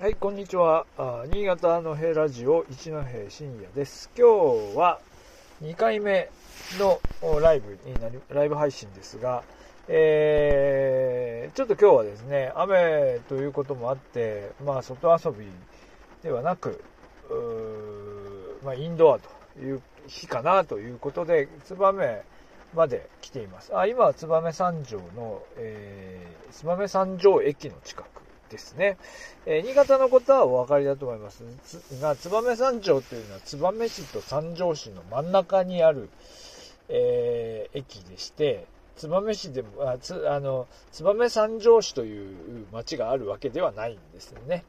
はい、こんにちは。新潟の平ラジオ一戸深夜です。今日は2回目のライブになり、ライブ配信ですが、えー、ちょっと今日はですね、雨ということもあって、まあ、外遊びではなく、うーまあ、インドアという日かなということで、燕まで来ています。あ、今は燕三条の、えー、燕三条駅の近くですね。えー新潟のことはお分かりだと思いますつが、燕三条というのは燕市と三条市の真ん中にある、えー駅でして、燕市でも、あつあの、燕三条市という町があるわけではないんですよね。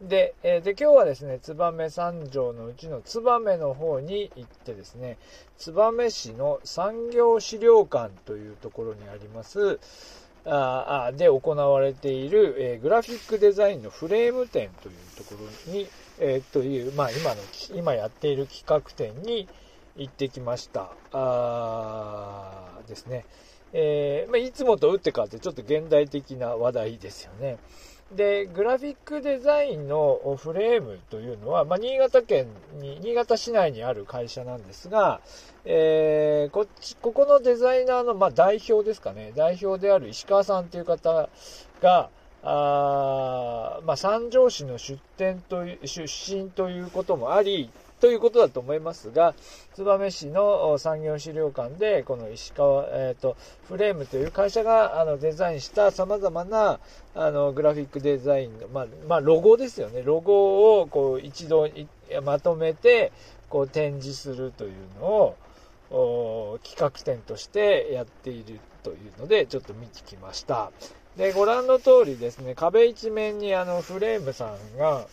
で、えーで、今日はですね、燕三条のうちの燕の方に行ってですね、燕市の産業資料館というところにあります、ああで行われている、えーグラフィックデザインのフレーム展というところに、えーという、まあ今の、今やっている企画展に行ってきました。あですね。えーまあ、いつもと打って変わってちょっと現代的な話題ですよね。で、グラフィックデザインのフレームというのは、まあ、新潟県に、新潟市内にある会社なんですが、えーこっち、ここのデザイナーの、まあ、代表ですかね、代表である石川さんという方が、あーまあ、三条市の出店という、出身ということもあり、ということだと思いますが、燕市の産業資料館で、この石川、えっ、と、フレームという会社があのデザインした様々なあのグラフィックデザインの、まあ、まあ、ロゴですよね。ロゴをこう一度まとめて、こう展示するというのを、企画展としてやっているというので、ちょっと見てきました。で、ご覧の通りですね、壁一面にあのフレームさんが、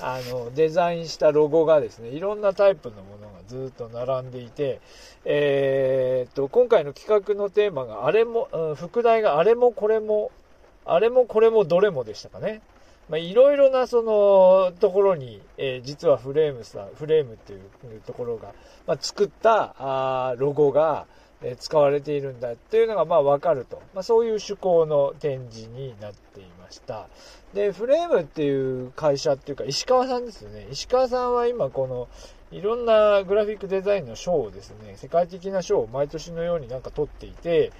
あの、デザインしたロゴがですね、いろんなタイプのものがずっと並んでいて、えーっと、今回の企画のテーマが、あれも、うん副題があれもこれも、あれもこれもどれもでしたかね。まあ、いろいろなそのところに、えー実はフレームさん、フレームっていうところが、まあ、作ったあロゴが、え使われているんだっていうのがまあわかると。まあ、そういう趣向の展示になっていました。で、フレームっていう会社っていうか、石川さんですよね。石川さんは今この、いろんなグラフィックデザインの賞をですね、世界的な賞を毎年のようになんか取っていて、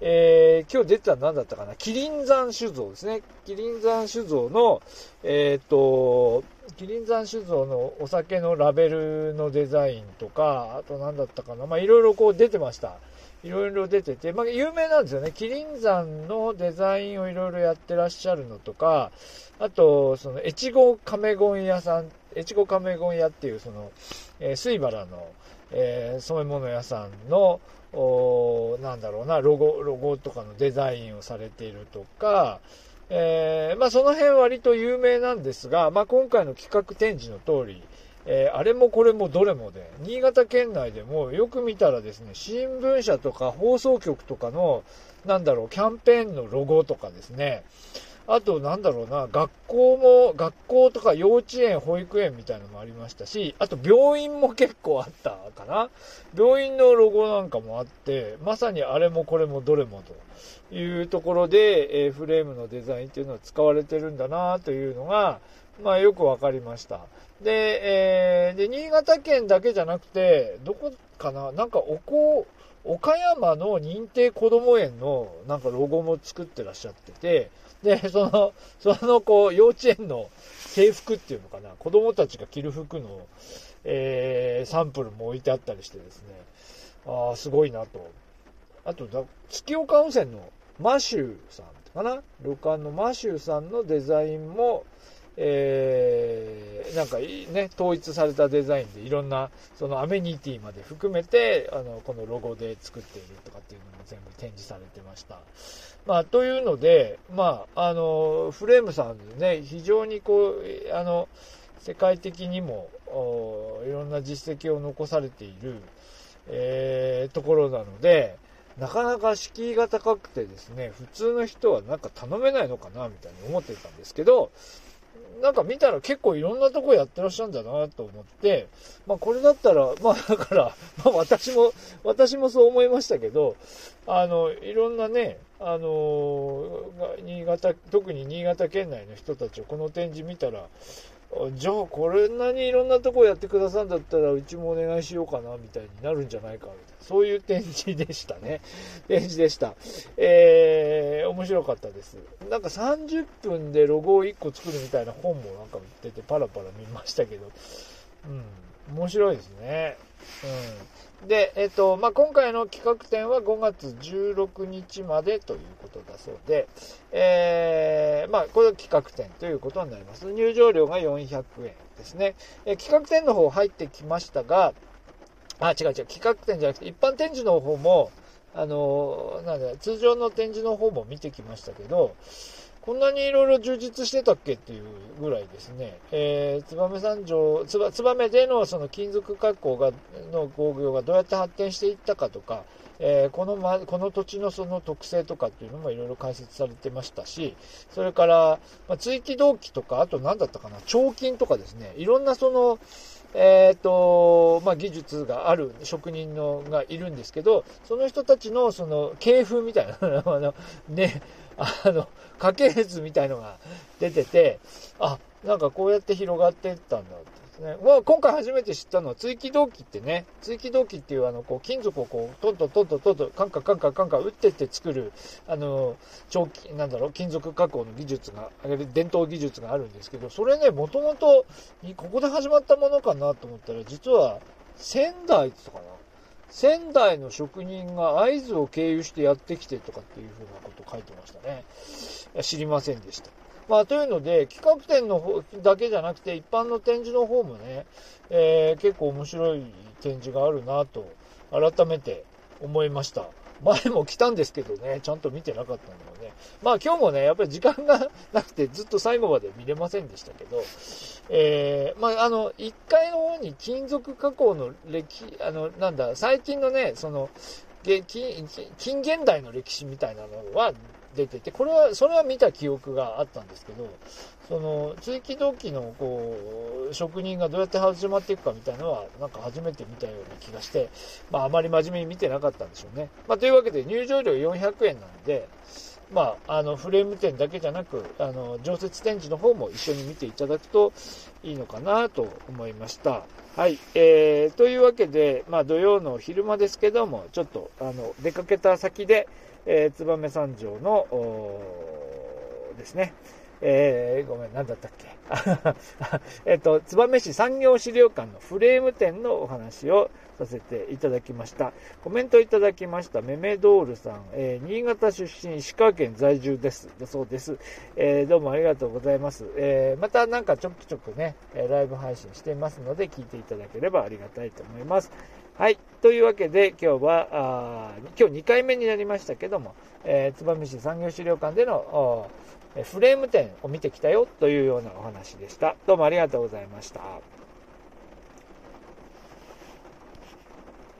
えー今日出てたの何だったかな？キリン山酒造ですね。キリン山酒造の、えっ、と、キリン山酒造のお酒のラベルのデザインとか、あと何だったかなまあいろいろこう出てました。いろいろ出てて、まあ有名なんですよね。キリン山のデザインをいろいろやってらっしゃるのとか、あと、その、越後亀権屋さん、越後亀権屋っていう、その、えー水原の、えー染め物屋さんの、おーなんだろうな、ロゴ、ロゴとかのデザインをされているとか、えーまあその辺割と有名なんですが、まあ今回の企画展示の通り、えーあれもこれもどれもで、新潟県内でもよく見たらですね、新聞社とか放送局とかの、なんだろう、キャンペーンのロゴとかですね、あと、なんだろうな、学校も、学校とか幼稚園、保育園みたいなのもありましたし、あと病院も結構あったかな。病院のロゴなんかもあって、まさにあれもこれもどれもというところで、えフレームのデザインっていうのは使われてるんだなというのが、まあよくわかりました。で、えーで、新潟県だけじゃなくて、どこかな？なんかおこ、岡山の認定こども園のなんかロゴも作ってらっしゃってて、で、その、そのこう、幼稚園の制服っていうのかな、子供たちが着る服の、えーサンプルも置いてあったりしてですね、ああ、すごいなと。あと、月岡温泉のマシューさんかな？旅館のマシューさんのデザインも、えー、なんかいいね、統一されたデザインでいろんな、そのアメニティまで含めて、あの、このロゴで作っているとかっていうのも全部展示されてました。まあ、というので、まあ、あの、フレームさんね、非常にこう、あの、世界的にも、いろんな実績を残されている、えーところなので、なかなか敷居が高くてですね、普通の人はなんか頼めないのかな、みたいに思ってたんですけど、なんか見たら結構いろんなとこやってらっしゃるんだなと思って、まあこれだったら、まあだから、まあ私も、私もそう思いましたけど、あの、いろんなね、あの新潟、特に新潟県内の人たちをこの展示見たら、じゃあこんなにいろんなとこやってくださんだったらうちもお願いしようかなみたいになるんじゃないかみたいな。そういう展示でしたね。展示でした。えー、面白かったです。なんか30分でロゴを1個作るみたいな本もなんか売っててパラパラ見ましたけど。うん。面白いですねうんで、えっ、と、まあ、今回の企画展は5月16日までということだそうで、えー、まあ、これは企画展ということになります。入場料が400円ですね。え、企画展の方入ってきましたが、あ、違う違う、企画展じゃなくて、一般展示の方も、あのなんだ、通常の展示の方も見てきましたけど、こんなにいろいろ充実してたっけっていうぐらいですね、えー、燕三条、燕でのその金属加工が、の工業がどうやって発展していったかとか、えー、この、ま、この土地のその特性とかっていうのもいろいろ解説されてましたし、それから、まあ、追記動機とか、あと何だったかな、彫金とかですね、いろんなその、えっ、ー、と、まあ、技術がある職人のがいるんですけど、その人たちのその系譜みたいな、あの、ね、あの、家系図みたいのが出てて、あ、なんかこうやって広がっていったんだってですね。まあ、今回初めて知ったのは追記動機ってね、追記動機っていうあの、こう、金属をこう、トントントントントントン、カンカカンカカンカ打ってって作る、あの、長期、なんだろう、金属加工の技術が、伝統技術があるんですけど、それね、もともと、ここで始まったものかなと思ったら、実は、仙台とかな。仙台の職人が会津を経由してやってきてとかっていうふうなこと書いてましたね。知りませんでした。まあ、というので、企画展の方だけじゃなくて、一般の展示の方もね、えー、結構面白い展示があるなと、改めて思いました。前も来たんですけどね、ちゃんと見てなかったんで。まあ今日もね、やっぱり時間がなくてずっと最後まで見れませんでしたけど、えー、まああの、1階の方に金属加工の歴、あの、なんだ、最近のね、その、で近現代の歴史みたいなのは出てて、これは、それは見た記憶があったんですけど、その、地域同期の、こう、職人がどうやって始まっていくかみたいなのは、なんか初めて見たような気がして、まあ、あまり真面目に見てなかったんでしょうね。まあ、というわけで、入場料400円なんで、まあ、あの、フレーム展だけじゃなく、あの、常設展示の方も一緒に見ていただくといいのかなと思いました。はい。えー、というわけで、まあ、土曜の昼間ですけども、ちょっと、あの、出かけた先で、えー、燕三条の、ですね、えー、ごめん、なんだったっけ？えっと、燕市産業資料館のフレーム展のお話をさせていただきました。コメントいただきました、メメドールさん、えー、新潟出身、石川県在住です。だそうです。えー、どうもありがとうございます。えまたなんかちょくちょくね、ライブ配信していますので、聞いていただければありがたいと思います。はい。というわけで、今日は、あ今日2回目になりましたけども、えー、燕市産業資料館でのフレーム展を見てきたよというようなお話でした。どうもありがとうございました。